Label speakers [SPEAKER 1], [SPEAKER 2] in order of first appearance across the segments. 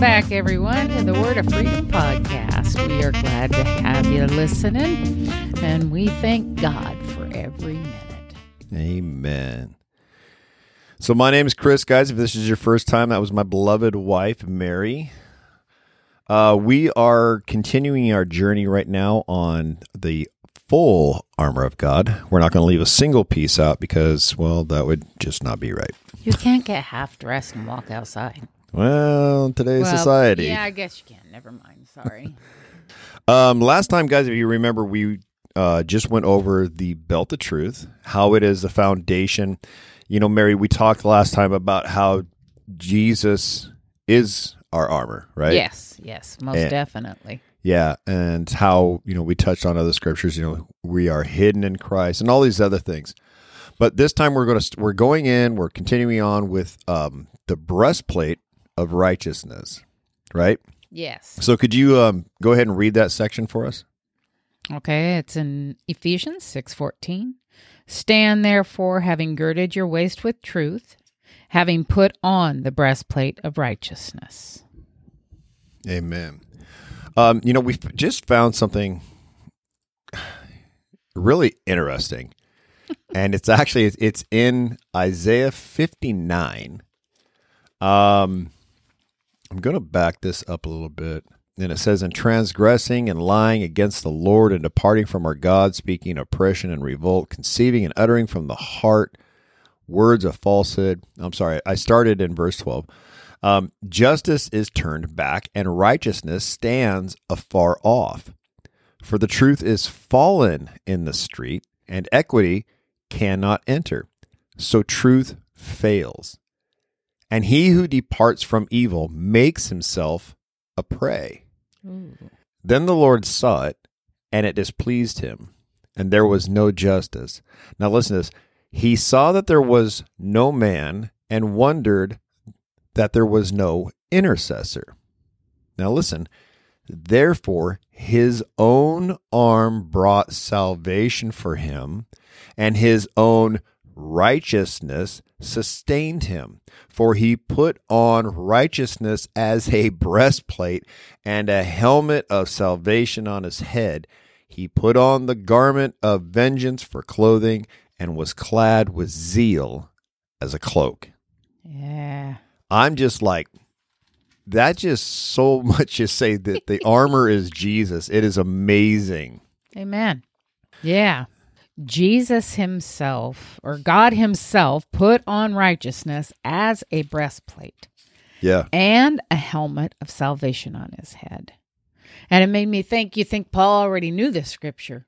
[SPEAKER 1] back, everyone, to the Word of Freedom podcast. We are glad to have you listening, and we thank God for every minute.
[SPEAKER 2] Amen. So, my name is Chris, guys. If this is your first time, that was my beloved wife, Mary. Uh, we are continuing our journey right now on the full armor of God. We're not going to leave a single piece out because, well, that would just not be right.
[SPEAKER 1] You can't get half dressed and walk outside.
[SPEAKER 2] Well, in today's
[SPEAKER 1] Well,
[SPEAKER 2] society.
[SPEAKER 1] Yeah, I guess you can. Never mind. Sorry.
[SPEAKER 2] Um, last time, guys, if you remember, we uh, just went over the belt of truth, how it is the foundation. You know, Mary, we talked last time about how Jesus is our armor, right?
[SPEAKER 1] Yes, yes, most
[SPEAKER 2] And-
[SPEAKER 1] definitely.
[SPEAKER 2] Yeah, and how you know we touched on other scriptures. You know, we are hidden in Christ, and all these other things. But this time we're going to we're going in. We're continuing on with um, the breastplate of righteousness, right?
[SPEAKER 1] Yes.
[SPEAKER 2] So could you um, go ahead and read that section for us?
[SPEAKER 1] Okay, it's in Ephesians 6:14. Stand therefore having girded your waist with truth, having put on the breastplate of righteousness.
[SPEAKER 2] Amen. Um, you know, we just found something really interesting, and it's actually it's- it's in Isaiah fifty nine. Um, I'm going to back this up a little bit. And it says, In transgressing and lying against the Lord and departing from our God, speaking oppression and revolt, conceiving and uttering from the heart words of falsehood. I'm sorry, I started in verse 12. Um, justice is turned back, and righteousness stands afar off. For the truth is fallen in the street, and equity cannot enter. So truth fails. And he who departs from evil makes himself a prey. Then the Lord saw it, and it displeased him, and there was no justice. Now listen to this. He saw that there was no man, and wondered that there was no intercessor. Now listen. Therefore, his own arm brought salvation for him, and his own righteousness sustained him. For he put on righteousness as a breastplate and a helmet of salvation on his head. He put on the garment of vengeance for clothing and was clad with zeal as a cloak.
[SPEAKER 1] Yeah.
[SPEAKER 2] I'm just like, that just so much to say that the armor is Jesus. It is amazing.
[SPEAKER 1] Amen. Yeah. Jesus himself or God himself put on righteousness as a breastplate
[SPEAKER 2] Yeah.
[SPEAKER 1] and a helmet of salvation on his head. And it made me think you think Paul already knew this scripture.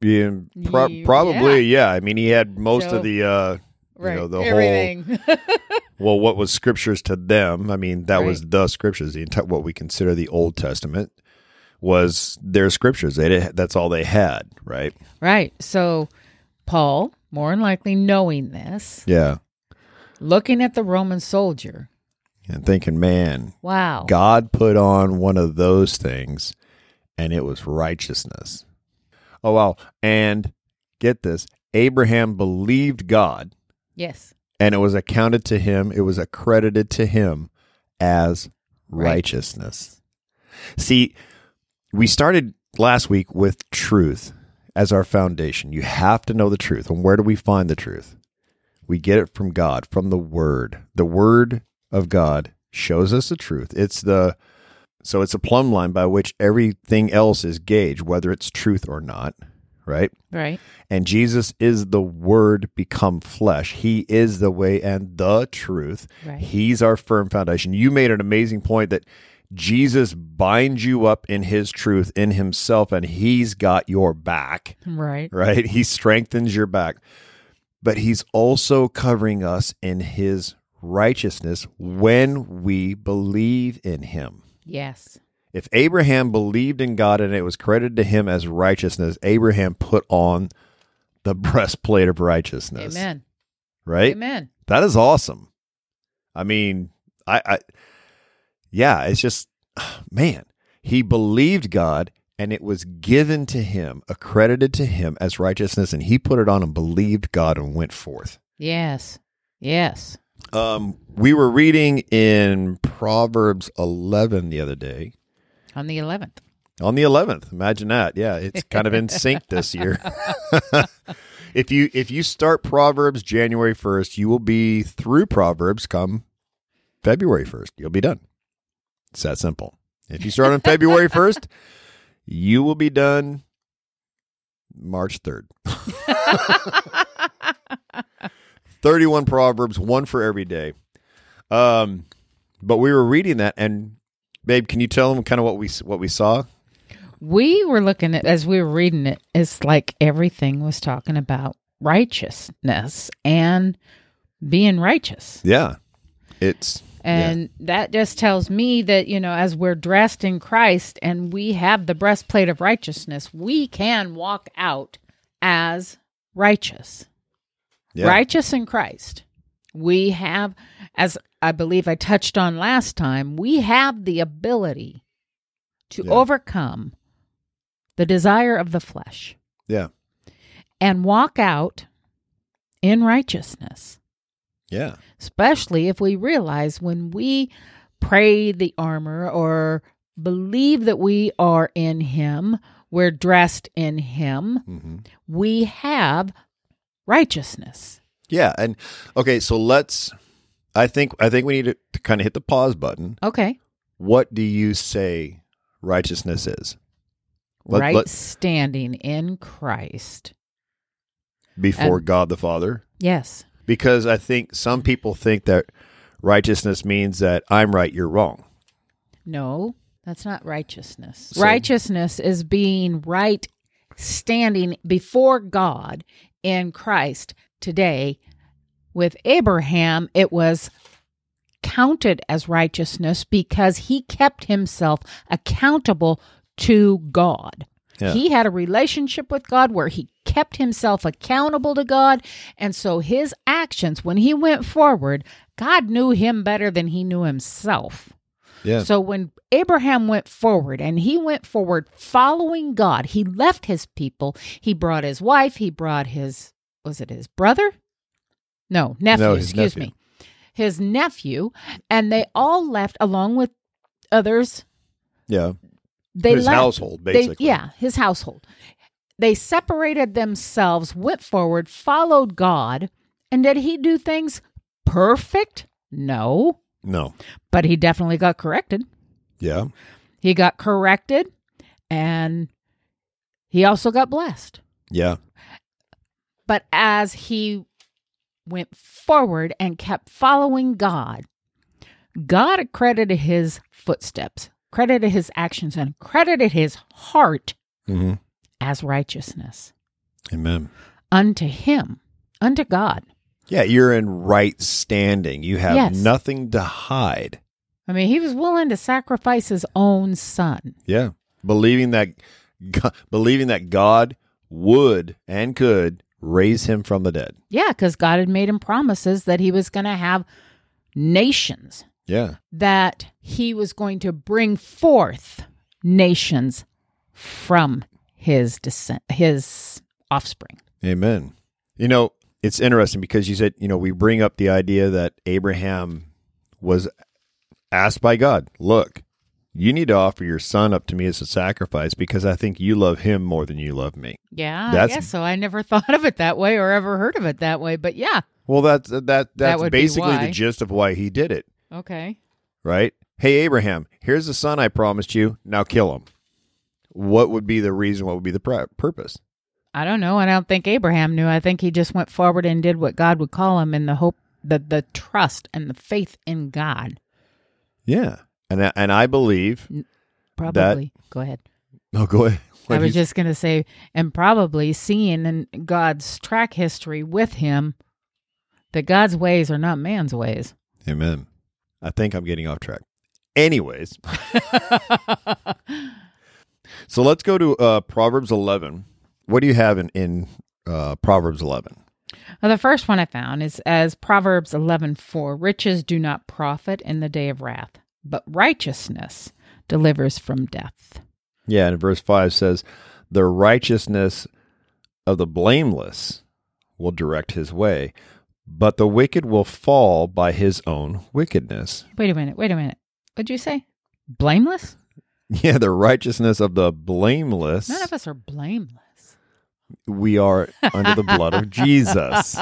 [SPEAKER 2] Yeah, pro- probably, yeah. I mean, he had most
[SPEAKER 1] So-
[SPEAKER 2] of the, uh,
[SPEAKER 1] Right.
[SPEAKER 2] know, the whole- well, what was scriptures to them? I mean, that was the scriptures. The entire what we consider the Old Testament was their scriptures. They did, that's all they had, right?
[SPEAKER 1] right. So Paul, more than likely knowing this,
[SPEAKER 2] Yeah,
[SPEAKER 1] looking at the Roman soldier,
[SPEAKER 2] and thinking, man,
[SPEAKER 1] wow.
[SPEAKER 2] God put on one of those things, and it was righteousness. Oh wow! And get this: Abraham believed God,
[SPEAKER 1] Yes.
[SPEAKER 2] and it was accounted to him. It was accredited to him as righteousness. See, we started last week with truth as our foundation. You have to know the truth. And where do we find the truth? We get it from God, from the Word. The Word of God shows us the truth. It's the so it's a plumb line by which everything else is gauged, whether it's truth or not, right?
[SPEAKER 1] Right.
[SPEAKER 2] And Jesus is the Word become flesh. He is the way and the truth.
[SPEAKER 1] Right.
[SPEAKER 2] He's our firm foundation. You made an amazing point that Jesus binds you up in His truth, in Himself, and He's got your back,
[SPEAKER 1] Right.
[SPEAKER 2] right? He strengthens your back. But He's also covering us in His righteousness when we believe in Him.
[SPEAKER 1] Yes.
[SPEAKER 2] If Abraham believed in God and it was credited to him as righteousness, Abraham put on the breastplate of righteousness.
[SPEAKER 1] Amen.
[SPEAKER 2] Right?
[SPEAKER 1] Amen.
[SPEAKER 2] That is awesome. I mean, I, I yeah, it's just man, he believed God and it was given to him, accredited to him as righteousness, and he put it on and believed God and went forth.
[SPEAKER 1] Yes. Yes.
[SPEAKER 2] Um, we were reading in Proverbs 11 the other day.
[SPEAKER 1] On the 11th.
[SPEAKER 2] On the 11th. Imagine that. Yeah, it's kind of in sync this year. if you if you start Proverbs January 1st, you will be through Proverbs come February 1st. You'll be done. It's that simple. If you start on February 1st, you will be done March 3rd. 31 proverbs, one for every day. Um but we were reading that and babe, can you tell them kind of what we what we saw?
[SPEAKER 1] We were looking at, as we were reading it, it's like everything was talking about righteousness and being righteous.
[SPEAKER 2] Yeah. It's
[SPEAKER 1] And that just tells me that, you know, as we're dressed in Christ and we have the breastplate of righteousness, we can walk out as righteous.
[SPEAKER 2] yeah.
[SPEAKER 1] Righteous in Christ. We have, as I believe I touched on last time, we have the ability to
[SPEAKER 2] Yeah.
[SPEAKER 1] overcome the desire of the flesh
[SPEAKER 2] Yeah.
[SPEAKER 1] and walk out in righteousness
[SPEAKER 2] Yeah.
[SPEAKER 1] especially if we realize when we pray the armor or believe that we are in Him, we're dressed in Him,
[SPEAKER 2] hmm
[SPEAKER 1] we have righteousness.
[SPEAKER 2] Yeah, and okay, so let's. I think I think we need to, to kind of hit the pause button.
[SPEAKER 1] Okay.
[SPEAKER 2] What do you say righteousness is Let-
[SPEAKER 1] right
[SPEAKER 2] let-
[SPEAKER 1] standing in Christ.
[SPEAKER 2] before
[SPEAKER 1] And-
[SPEAKER 2] God the Father?
[SPEAKER 1] Yes.
[SPEAKER 2] Because I think some people think that righteousness means that I'm right, you're wrong.
[SPEAKER 1] No, that's not righteousness.
[SPEAKER 2] So-
[SPEAKER 1] righteousness is being right standing before God in Christ today. With Abraham, it was counted as righteousness because he kept himself accountable to God.
[SPEAKER 2] Yeah.
[SPEAKER 1] He had a relationship with God where he kept himself accountable to God. And so his actions, when he went forward, God knew him better than he knew himself.
[SPEAKER 2] Yeah,
[SPEAKER 1] So when Abraham went forward and he went forward following God, he left his people. He brought his wife, he brought his was it his brother? No, nephew,
[SPEAKER 2] No,
[SPEAKER 1] excuse
[SPEAKER 2] nephew.
[SPEAKER 1] me. His nephew, and they all left along with others.
[SPEAKER 2] yeah.
[SPEAKER 1] They
[SPEAKER 2] His household,
[SPEAKER 1] They-
[SPEAKER 2] basically.
[SPEAKER 1] yeah, his household. They separated themselves, went forward, followed God, and did he do things perfect? No,
[SPEAKER 2] No.
[SPEAKER 1] but he definitely got corrected.
[SPEAKER 2] Yeah.
[SPEAKER 1] He got corrected and he also got blessed.
[SPEAKER 2] Yeah.
[SPEAKER 1] But as he went forward and kept following God, God accredited his footsteps, credited his actions, and credited his heart
[SPEAKER 2] hmm
[SPEAKER 1] as righteousness
[SPEAKER 2] Amen.
[SPEAKER 1] unto him, unto God.
[SPEAKER 2] Yeah, you're in right standing. You have
[SPEAKER 1] Yes.
[SPEAKER 2] nothing to hide.
[SPEAKER 1] I mean, he was willing to sacrifice his own son.
[SPEAKER 2] Yeah, believing that, Go- believing that God would and could raise him from the dead.
[SPEAKER 1] Yeah, because God had made him promises that he was going to have nations
[SPEAKER 2] Yeah,
[SPEAKER 1] that he was going to bring forth nations from his descent, his offspring.
[SPEAKER 2] Amen. You know, it's interesting because you said, you know, we bring up the idea that Abraham was asked by God, look, you need to offer your son up to me as a sacrifice because I think you love him more than you love me.
[SPEAKER 1] Yeah,
[SPEAKER 2] That's-
[SPEAKER 1] I guess so. I never thought of it that way or ever heard of it that way. But yeah,
[SPEAKER 2] Well, that's that that's
[SPEAKER 1] be
[SPEAKER 2] basically the gist of why he did it,
[SPEAKER 1] okay.
[SPEAKER 2] right? Hey Abraham, here's the son I promised you. Now kill him. What would be the reason? What would be the pr- purpose?
[SPEAKER 1] I don't know. I don't think Abraham knew. I think he just went forward and did what God would call him in the hope, the the trust and the faith in God.
[SPEAKER 2] Yeah, and I- and I believe.
[SPEAKER 1] Probably. Go ahead.
[SPEAKER 2] No, go ahead.
[SPEAKER 1] I was just going to say, and probably seeing in God's track history with him that God's ways are not man's ways.
[SPEAKER 2] Amen. I think I'm getting off track. Anyways, so let's go to uh, Proverbs 11. What do you have in, in uh, Proverbs 11?
[SPEAKER 1] Well, the first one I found is as Proverbs 11:4, riches do not profit in the day of wrath, but righteousness delivers from death.
[SPEAKER 2] Yeah, and verse 5 says, The righteousness of the blameless will direct his way, but the wicked will fall by his own wickedness.
[SPEAKER 1] Wait a minute. Wait a minute. What'd you say? Blameless?
[SPEAKER 2] Yeah, the righteousness of the blameless.
[SPEAKER 1] None of us are blameless.
[SPEAKER 2] we are under the blood of Jesus.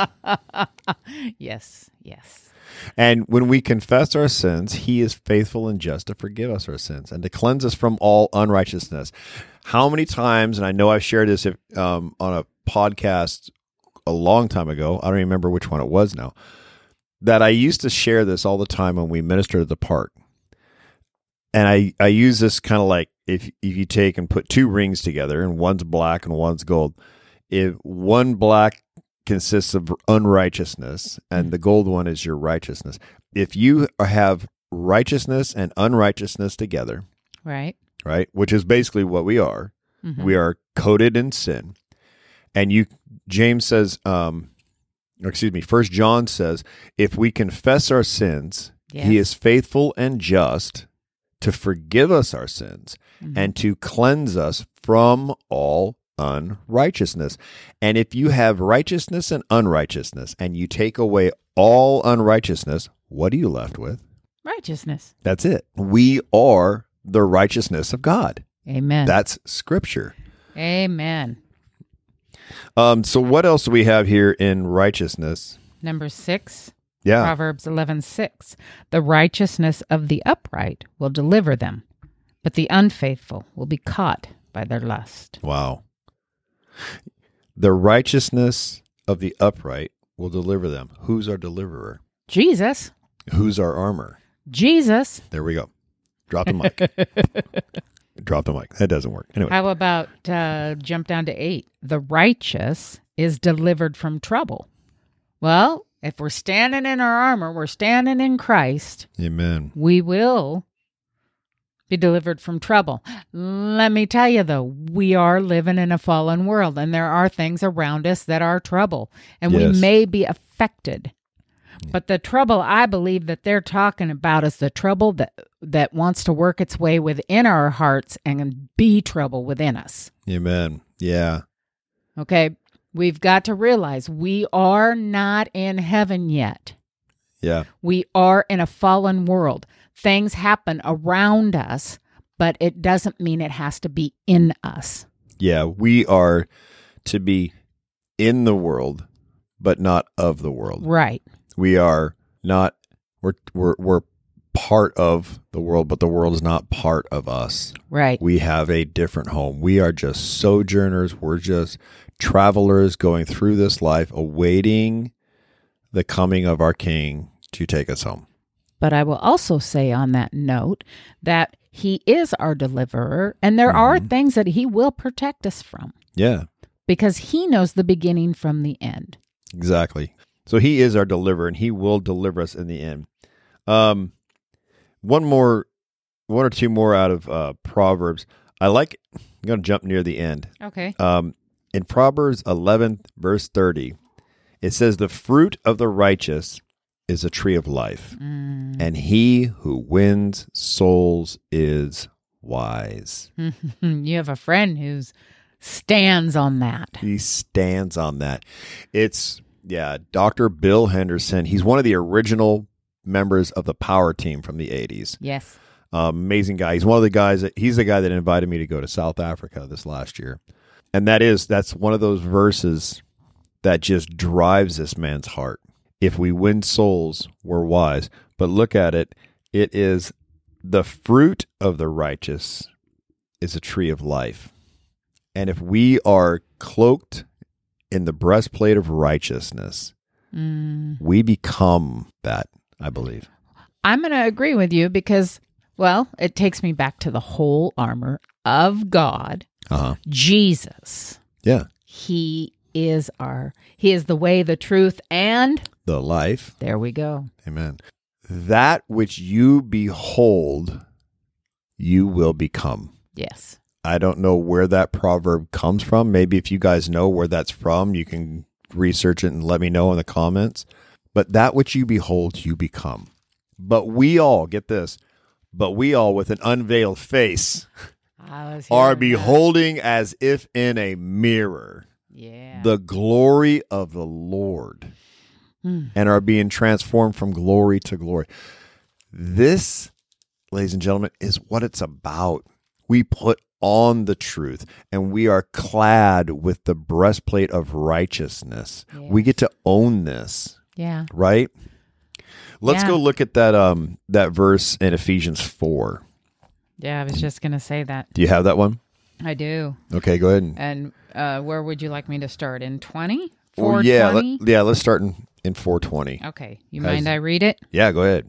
[SPEAKER 1] yes. Yes.
[SPEAKER 2] And when we confess our sins, he is faithful and just to forgive us our sins and to cleanse us from all unrighteousness. How many times, and I know I've shared this if, um, on a podcast a long time ago, I don't remember which one it was now, that I used to share this all the time when we ministered at the park. And I, I use this kind of like if, if you take and put two rings together and one's black and one's gold, if one black consists of unrighteousness and the gold one is your righteousness. If you have righteousness and unrighteousness together,
[SPEAKER 1] Right.
[SPEAKER 2] right, which is basically what we are,
[SPEAKER 1] Mhm.
[SPEAKER 2] we are coated in sin. And you James says um excuse me, first John says, if we confess our sins, he is faithful and just to forgive us our sins
[SPEAKER 1] Mhm.
[SPEAKER 2] and to cleanse us from all unrighteousness. And if you have righteousness and unrighteousness and you take away all unrighteousness, what are you left with?
[SPEAKER 1] righteousness.
[SPEAKER 2] That's it. We are the righteousness of God.
[SPEAKER 1] Amen.
[SPEAKER 2] That's scripture.
[SPEAKER 1] Amen.
[SPEAKER 2] Um, so what else do we have here in righteousness?
[SPEAKER 1] Number six,
[SPEAKER 2] Yeah.
[SPEAKER 1] Proverbs eleven six. The righteousness of the upright will deliver them, but the unfaithful will be caught by their lust.
[SPEAKER 2] Wow. The righteousness of the upright will deliver them. Who's our deliverer?
[SPEAKER 1] Jesus.
[SPEAKER 2] Who's our armor?
[SPEAKER 1] Jesus.
[SPEAKER 2] There we go. Drop the mic. Drop the mic. That doesn't work. Anyway.
[SPEAKER 1] How about uh, jump down to eight? The righteous is delivered from trouble. Well, if we're standing in our armor, we're standing in Christ,
[SPEAKER 2] Amen.
[SPEAKER 1] we will be delivered from trouble. Let me tell you though, we are living in a fallen world and there are things around us that are trouble and
[SPEAKER 2] Yes.
[SPEAKER 1] we may be affected. But the trouble I believe that they're talking about is the trouble that that wants to work its way within our hearts and be trouble within us.
[SPEAKER 2] Amen. Yeah.
[SPEAKER 1] Okay? We've got to realize we are not in heaven yet.
[SPEAKER 2] Yeah.
[SPEAKER 1] We are in a fallen world. Things happen around us, but it doesn't mean it has to be in us.
[SPEAKER 2] Yeah. We are to be in the world, but not of the world.
[SPEAKER 1] Right.
[SPEAKER 2] We are not we're we're we're part of the world, but the world is not part of us.
[SPEAKER 1] Right.
[SPEAKER 2] We have a different home. We are just sojourners. We're just travelers going through this life, awaiting the coming of our King to take us home.
[SPEAKER 1] But I will also say on that note that he is our deliverer and there are mm-hmm. things that he will protect us from
[SPEAKER 2] Yeah,
[SPEAKER 1] because he knows the beginning from the end.
[SPEAKER 2] exactly. So he is our deliverer, and he will deliver us in the end. Um, one more, one or two more out of uh, Proverbs. I like. I'm going to jump near the end.
[SPEAKER 1] Okay.
[SPEAKER 2] Um, in Proverbs 11, verse 30, it says, The fruit of the righteous is a tree of life,
[SPEAKER 1] Mm.
[SPEAKER 2] and he who wins souls is wise.
[SPEAKER 1] you have a friend who's stands on that.
[SPEAKER 2] He stands on that. It's, yeah, Dr. Bill Henderson. He's one of the original members of the power team from the 80s.
[SPEAKER 1] Yes.
[SPEAKER 2] Um, amazing guy. He's one of the guys that he's the guy that invited me to go to South Africa this last year. And that is that's one of those verses that just drives this man's heart. If we win souls, we're wise. But look at it. It is the fruit of the righteous is a tree of life. And if we are cloaked in the breastplate of righteousness,
[SPEAKER 1] Mm.
[SPEAKER 2] we become that, I believe.
[SPEAKER 1] I'm going to agree with you because, well, it takes me back to the whole armor of God,
[SPEAKER 2] Uh-huh.
[SPEAKER 1] Jesus.
[SPEAKER 2] Yeah.
[SPEAKER 1] He is our, He is the way, the truth, and
[SPEAKER 2] The life
[SPEAKER 1] there we go.
[SPEAKER 2] Amen. That which you behold, you will become.
[SPEAKER 1] Yes.
[SPEAKER 2] I don't know where that proverb comes from. Maybe if you guys know where that's from, you can research it and let me know in the comments. But that which you behold, you become. But we all, get this, but we all with an unveiled face are
[SPEAKER 1] hearing that.
[SPEAKER 2] beholding as if in a mirror
[SPEAKER 1] Yeah.
[SPEAKER 2] the glory of the Lord.
[SPEAKER 1] Mm.
[SPEAKER 2] and are being transformed from glory to glory. This, ladies and gentlemen, is what it's about. We put on the truth and we are clad with the breastplate of righteousness.
[SPEAKER 1] Yeah.
[SPEAKER 2] We get to own this,
[SPEAKER 1] Yeah.
[SPEAKER 2] right? Let's
[SPEAKER 1] Yeah.
[SPEAKER 2] go look at that um that verse in Ephesians 4.
[SPEAKER 1] Yeah, I was just going to say that.
[SPEAKER 2] Do you have that one?
[SPEAKER 1] I do.
[SPEAKER 2] Okay, go ahead. And,
[SPEAKER 1] And uh, where would you like me to start? In 20?
[SPEAKER 2] Or yeah, let, yeah, let's start in in 420.
[SPEAKER 1] Okay. You
[SPEAKER 2] As-
[SPEAKER 1] mind I read it?
[SPEAKER 2] Yeah, go ahead.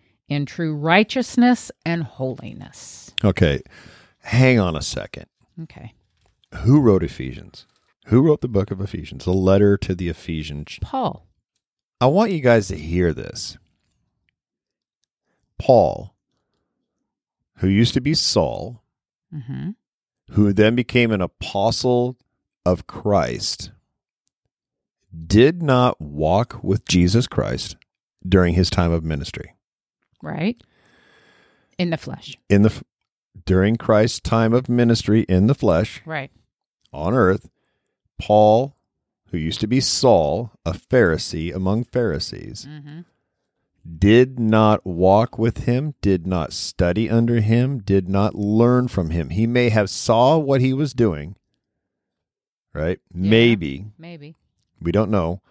[SPEAKER 1] in true righteousness and holiness.
[SPEAKER 2] Okay. Hang on a second.
[SPEAKER 1] Okay.
[SPEAKER 2] Who wrote Ephesians? Who wrote the book of Ephesians? The letter to the Ephesians.
[SPEAKER 1] Paul.
[SPEAKER 2] I want you guys to hear this. Paul, who used to be Saul,
[SPEAKER 1] hmm
[SPEAKER 2] who then became an apostle of Christ, did not walk with Jesus Christ during his time of ministry.
[SPEAKER 1] Right? In the flesh.
[SPEAKER 2] In the during Christ's time of ministry in the flesh
[SPEAKER 1] Right.
[SPEAKER 2] on earth, Paul, who used to be Saul, a Pharisee among Pharisees,
[SPEAKER 1] hmm
[SPEAKER 2] did not walk with him, did not study under him, did not learn from him. He may have saw what he was doing, right? Maybe.
[SPEAKER 1] Maybe.
[SPEAKER 2] We don't know.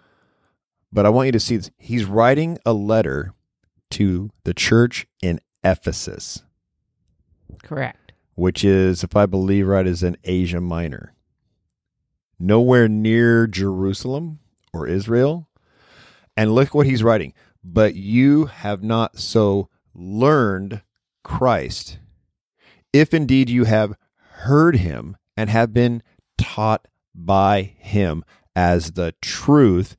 [SPEAKER 2] But I want you to see this. He's writing a letter to the church in Ephesus,
[SPEAKER 1] Correct.
[SPEAKER 2] which is, if I believe right, is in Asia Minor. Nowhere near Jerusalem or Israel. And look what he's writing. But you have not so learned Christ, if indeed you have heard him and have been taught by him, as the truth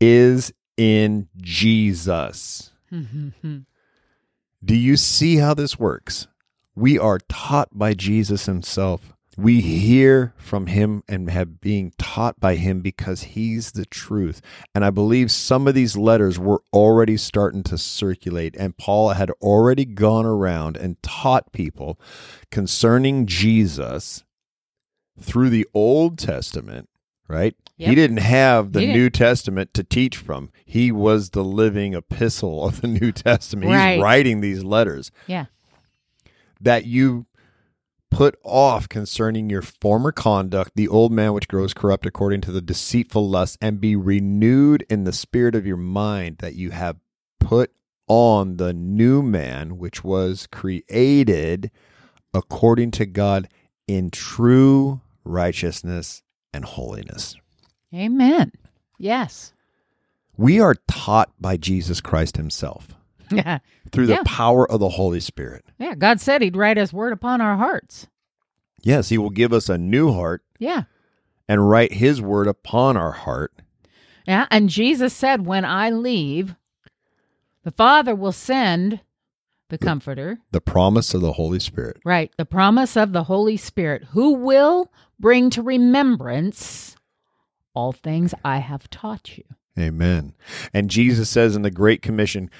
[SPEAKER 2] is in Jesus. Do you see how this works? We are taught by Jesus himself. We hear from him and have being taught by him because he's the truth. And I believe some of these letters were already starting to circulate and Paul had already gone around and taught people concerning Jesus through the Old Testament, right? He didn't have the
[SPEAKER 1] didn't.
[SPEAKER 2] New Testament to teach from. He was the living epistle of the New Testament.
[SPEAKER 1] Right.
[SPEAKER 2] He's writing these letters
[SPEAKER 1] Yeah.
[SPEAKER 2] that you put off concerning your former conduct, the old man which grows corrupt according to the deceitful lust, and be renewed in the spirit of your mind, that you have put on the new man which was created according to God in true righteousness and holiness.
[SPEAKER 1] Amen. Yes.
[SPEAKER 2] We are taught by Jesus Christ himself
[SPEAKER 1] Yeah.
[SPEAKER 2] through the
[SPEAKER 1] Yeah.
[SPEAKER 2] power of the Holy Spirit.
[SPEAKER 1] Yeah. God said he'd write his word upon our hearts.
[SPEAKER 2] Yes, he will give us a new heart
[SPEAKER 1] Yeah.
[SPEAKER 2] and write his word upon our heart.
[SPEAKER 1] Yeah. And Jesus said, when I leave, the Father will send the Comforter.
[SPEAKER 2] The promise of the Holy Spirit.
[SPEAKER 1] Right. The promise of the Holy Spirit, who will bring to remembrance all things I have taught you.
[SPEAKER 2] Amen. And Jesus says in the Great Commission,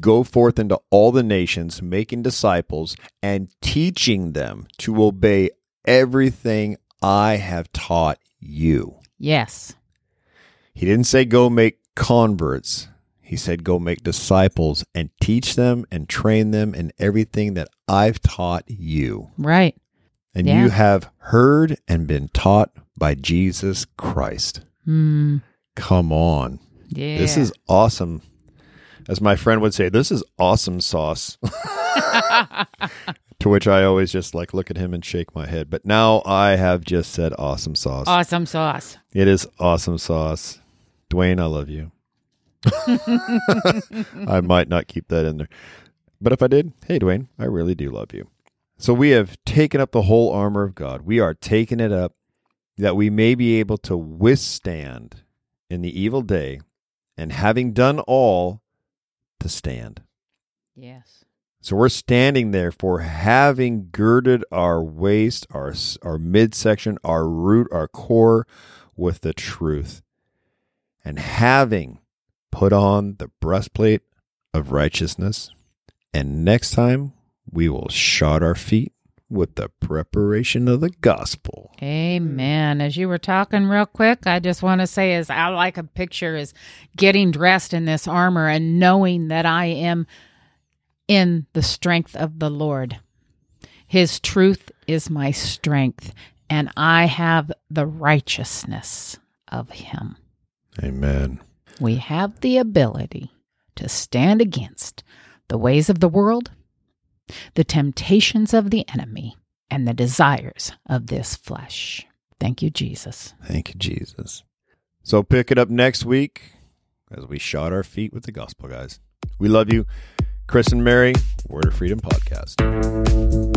[SPEAKER 2] Go forth into all the nations, making disciples and teaching them to obey everything I have taught you.
[SPEAKER 1] Yes.
[SPEAKER 2] He didn't say go make converts. He said go make disciples and teach them and train them in everything that I've taught you.
[SPEAKER 1] Right.
[SPEAKER 2] And
[SPEAKER 1] Yeah.
[SPEAKER 2] you have heard and been taught by Jesus Christ.
[SPEAKER 1] Hmm.
[SPEAKER 2] Come on.
[SPEAKER 1] Yeah.
[SPEAKER 2] This is awesome. As my friend would say, this is awesome sauce. to which I always just like look at him and shake my head. But now I have just said awesome sauce.
[SPEAKER 1] awesome sauce.
[SPEAKER 2] It is awesome sauce. Dwayne, I love you. I might not keep that in there. But if I did, hey, Dwayne, I really do love you. So we have taken up the whole armor of God. We are taking it up that we may be able to withstand in the evil day and having done all, to stand.
[SPEAKER 1] Yes.
[SPEAKER 2] So we're standing there for having girded our waist, our our midsection, our root, our core with the truth, and having put on the breastplate of righteousness. And next time we will shod our feet with the preparation of the gospel.
[SPEAKER 1] Amen. As you were talking real quick, I just want to say is I like a picture is getting dressed in this armor and knowing that I am in the strength of the Lord. His truth is my strength, and I have the righteousness of him.
[SPEAKER 2] Amen.
[SPEAKER 1] We have the ability to stand against the ways of the world, the temptations of the enemy, and the desires of this flesh. Thank you, Jesus.
[SPEAKER 2] Thank you, Jesus. So pick it up next week as we shod our feet with the gospel, guys. We love you. Chris and Mary, Word of Freedom Podcast.